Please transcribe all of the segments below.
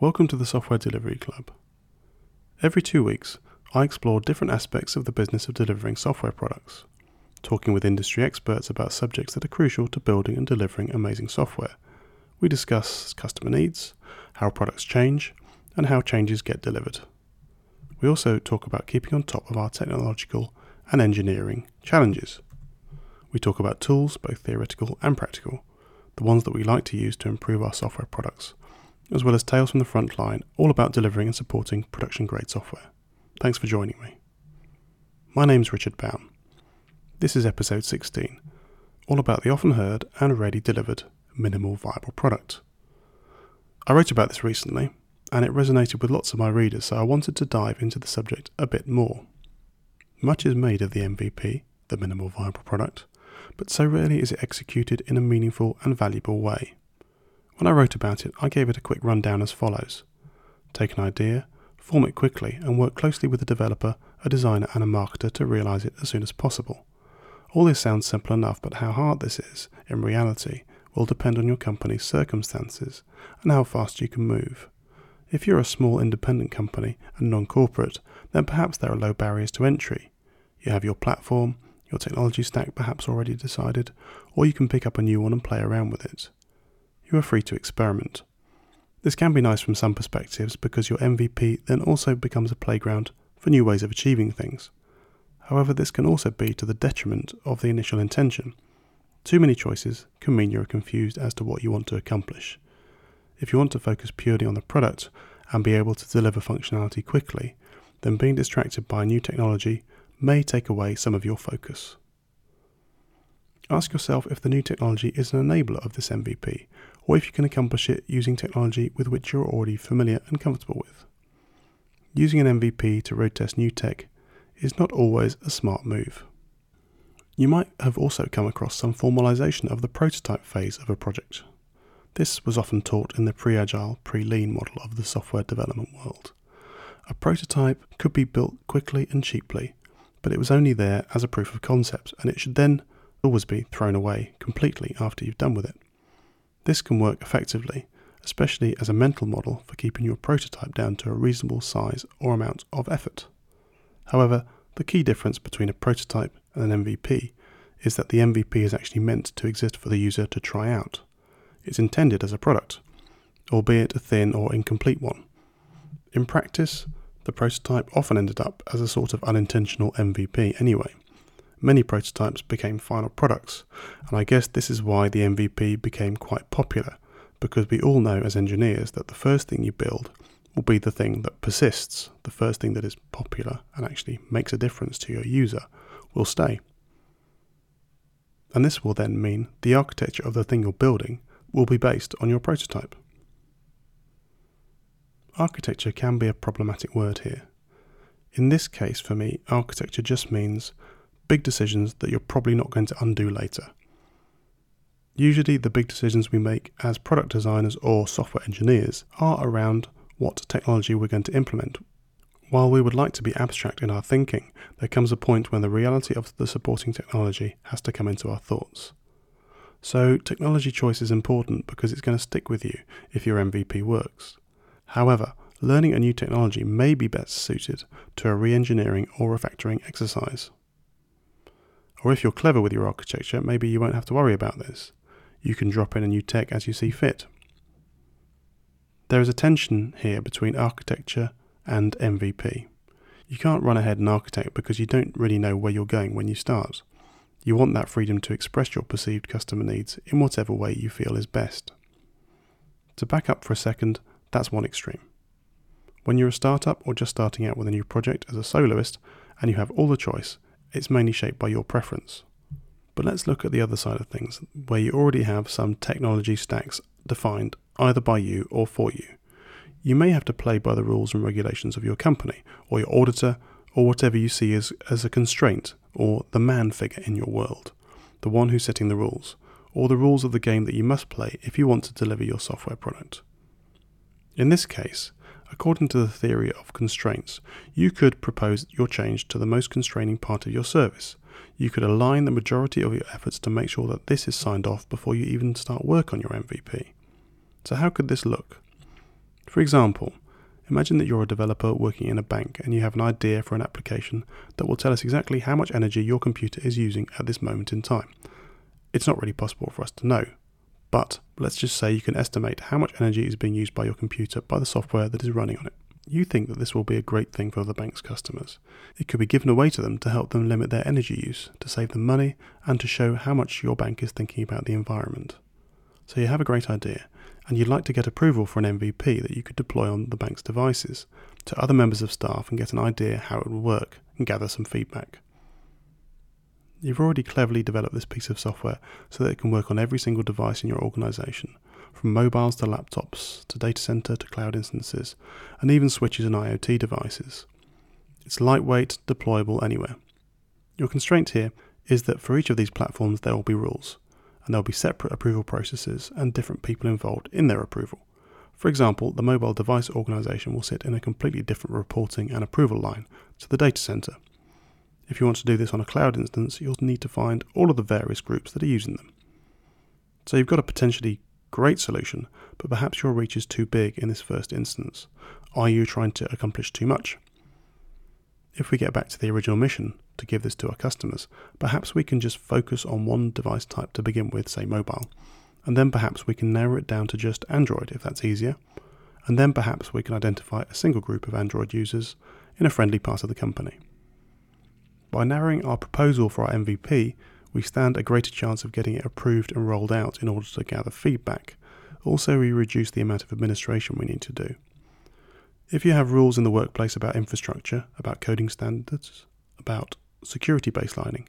Welcome to the Software Delivery Club. Every two weeks, I explore different aspects of the business of delivering software products, talking with industry experts about subjects that are crucial to building and delivering amazing software. We discuss customer needs, how products change, and how changes get delivered. We also talk about keeping on top of our technological and engineering challenges. We talk about tools, both theoretical and practical, the ones that we like to use to improve our software products as well as Tales from the Front Line, all about delivering and supporting production grade software. Thanks for joining me. My name's Richard Bown. This is episode 16, all about the often heard and rarely delivered minimal viable product. I wrote about this recently, and it resonated with lots of my readers, so I wanted to dive into the subject a bit more. Much is made of the MVP, the minimal viable product, but so rarely is it executed in a meaningful and valuable way. When I wrote about it, I gave it a quick rundown as follows Take an idea, form it quickly, and work closely with a developer, a designer, and a marketer to realize it as soon as possible. All this sounds simple enough, but how hard this is, in reality, will depend on your company's circumstances and how fast you can move. If you're a small independent company and non corporate, then perhaps there are low barriers to entry. You have your platform, your technology stack perhaps already decided, or you can pick up a new one and play around with it you are free to experiment. This can be nice from some perspectives because your MVP then also becomes a playground for new ways of achieving things. However, this can also be to the detriment of the initial intention. Too many choices can mean you are confused as to what you want to accomplish. If you want to focus purely on the product and be able to deliver functionality quickly, then being distracted by new technology may take away some of your focus. Ask yourself if the new technology is an enabler of this MVP or if you can accomplish it using technology with which you're already familiar and comfortable with. Using an MVP to road test new tech is not always a smart move. You might have also come across some formalization of the prototype phase of a project. This was often taught in the pre agile, pre lean model of the software development world. A prototype could be built quickly and cheaply, but it was only there as a proof of concept, and it should then always be thrown away completely after you've done with it. This can work effectively, especially as a mental model for keeping your prototype down to a reasonable size or amount of effort. However, the key difference between a prototype and an MVP is that the MVP is actually meant to exist for the user to try out. It's intended as a product, albeit a thin or incomplete one. In practice, the prototype often ended up as a sort of unintentional MVP anyway many prototypes became final products, and I guess this is why the MVP became quite popular, because we all know as engineers that the first thing you build will be the thing that persists, the first thing that is popular and actually makes a difference to your user will stay. And this will then mean the architecture of the thing you're building will be based on your prototype. Architecture can be a problematic word here. In this case, for me, architecture just means big decisions that you're probably not going to undo later. Usually, the big decisions we make as product designers or software engineers are around what technology we're going to implement. While we would like to be abstract in our thinking, there comes a point when the reality of the supporting technology has to come into our thoughts. So, technology choice is important because it's going to stick with you if your MVP works. However, learning a new technology may be best suited to a re engineering or refactoring exercise. Or if you're clever with your architecture, maybe you won't have to worry about this. You can drop in a new tech as you see fit. There is a tension here between architecture and MVP. You can't run ahead and architect because you don't really know where you're going when you start. You want that freedom to express your perceived customer needs in whatever way you feel is best. To back up for a second, that's one extreme. When you're a startup or just starting out with a new project as a soloist and you have all the choice, it's mainly shaped by your preference. But let's look at the other side of things, where you already have some technology stacks defined either by you or for you. You may have to play by the rules and regulations of your company, or your auditor, or whatever you see as, as a constraint, or the man figure in your world, the one who's setting the rules, or the rules of the game that you must play if you want to deliver your software product. In this case, According to the theory of constraints, you could propose your change to the most constraining part of your service. You could align the majority of your efforts to make sure that this is signed off before you even start work on your MVP. So, how could this look? For example, imagine that you're a developer working in a bank and you have an idea for an application that will tell us exactly how much energy your computer is using at this moment in time. It's not really possible for us to know, but let's just say you can estimate how much energy is being used by your computer by the software that is running on it. You think that this will be a great thing for the bank's customers. It could be given away to them to help them limit their energy use, to save them money, and to show how much your bank is thinking about the environment. So you have a great idea, and you'd like to get approval for an MVP that you could deploy on the bank's devices to other members of staff and get an idea how it would work and gather some feedback. You've already cleverly developed this piece of software so that it can work on every single device in your organization, from mobiles to laptops, to data center to cloud instances, and even switches and IoT devices. It's lightweight, deployable anywhere. Your constraint here is that for each of these platforms there will be rules, and there will be separate approval processes and different people involved in their approval. For example, the mobile device organization will sit in a completely different reporting and approval line to the data center. If you want to do this on a cloud instance, you'll need to find all of the various groups that are using them. So you've got a potentially great solution, but perhaps your reach is too big in this first instance. Are you trying to accomplish too much? If we get back to the original mission to give this to our customers, perhaps we can just focus on one device type to begin with, say mobile, and then perhaps we can narrow it down to just Android if that's easier, and then perhaps we can identify a single group of Android users in a friendly part of the company. By narrowing our proposal for our MVP, we stand a greater chance of getting it approved and rolled out in order to gather feedback. Also, we reduce the amount of administration we need to do. If you have rules in the workplace about infrastructure, about coding standards, about security baselining,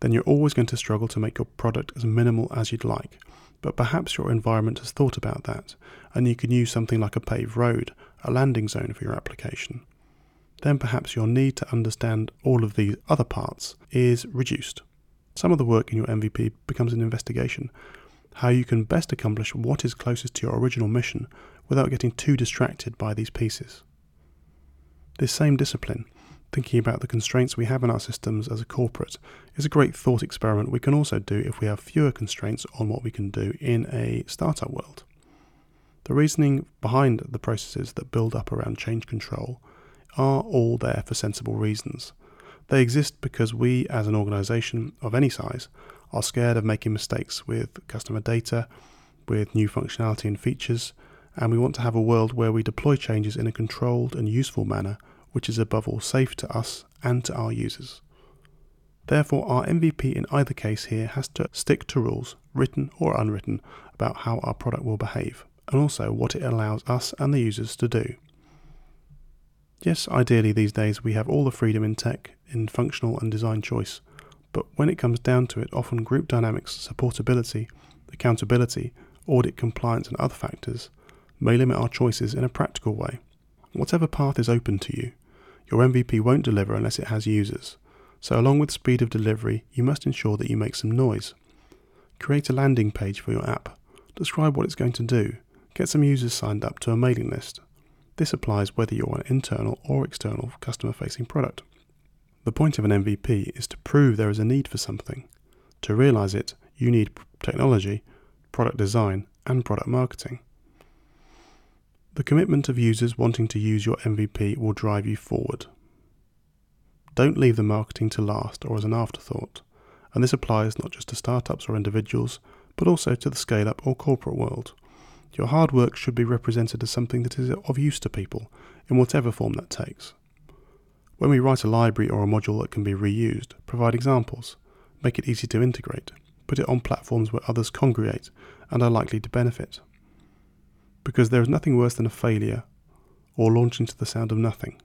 then you're always going to struggle to make your product as minimal as you'd like. But perhaps your environment has thought about that, and you can use something like a paved road, a landing zone for your application. Then perhaps your need to understand all of these other parts is reduced. Some of the work in your MVP becomes an investigation how you can best accomplish what is closest to your original mission without getting too distracted by these pieces. This same discipline, thinking about the constraints we have in our systems as a corporate, is a great thought experiment we can also do if we have fewer constraints on what we can do in a startup world. The reasoning behind the processes that build up around change control are all there for sensible reasons. They exist because we, as an organization of any size, are scared of making mistakes with customer data, with new functionality and features, and we want to have a world where we deploy changes in a controlled and useful manner, which is above all safe to us and to our users. Therefore, our MVP in either case here has to stick to rules, written or unwritten, about how our product will behave, and also what it allows us and the users to do. Yes, ideally these days we have all the freedom in tech in functional and design choice, but when it comes down to it, often group dynamics, supportability, accountability, audit compliance, and other factors may limit our choices in a practical way. Whatever path is open to you, your MVP won't deliver unless it has users. So, along with speed of delivery, you must ensure that you make some noise. Create a landing page for your app. Describe what it's going to do. Get some users signed up to a mailing list. This applies whether you're an internal or external customer facing product. The point of an MVP is to prove there is a need for something. To realize it, you need technology, product design, and product marketing. The commitment of users wanting to use your MVP will drive you forward. Don't leave the marketing to last or as an afterthought, and this applies not just to startups or individuals, but also to the scale up or corporate world. Your hard work should be represented as something that is of use to people, in whatever form that takes. When we write a library or a module that can be reused, provide examples, make it easy to integrate, put it on platforms where others congregate and are likely to benefit. Because there is nothing worse than a failure or launching to the sound of nothing.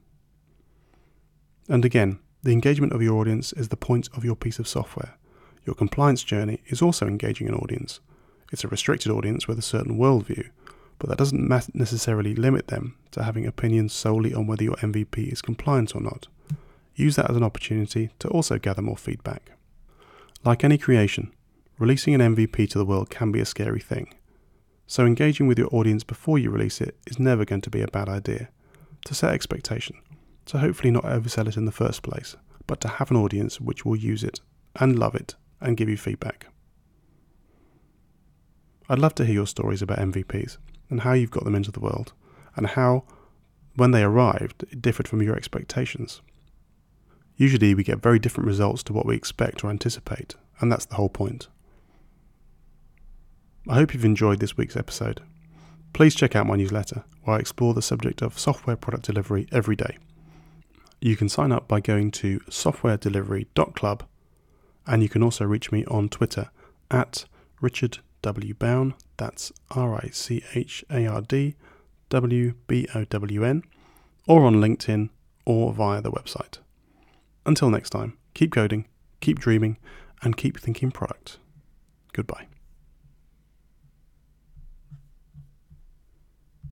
And again, the engagement of your audience is the point of your piece of software. Your compliance journey is also engaging an audience, it's a restricted audience with a certain worldview, but that doesn't necessarily limit them to having opinions solely on whether your MVP is compliant or not. Use that as an opportunity to also gather more feedback. Like any creation, releasing an MVP to the world can be a scary thing. So, engaging with your audience before you release it is never going to be a bad idea. To set expectation, to hopefully not oversell it in the first place, but to have an audience which will use it and love it and give you feedback. I'd love to hear your stories about MVPs and how you've got them into the world, and how, when they arrived, it differed from your expectations. Usually, we get very different results to what we expect or anticipate, and that's the whole point. I hope you've enjoyed this week's episode. Please check out my newsletter, where I explore the subject of software product delivery every day. You can sign up by going to softwaredelivery.club, and you can also reach me on Twitter at Richard W. Bown, that's R I C H A R D W B O W N, or on LinkedIn or via the website. Until next time, keep coding, keep dreaming, and keep thinking product. Goodbye.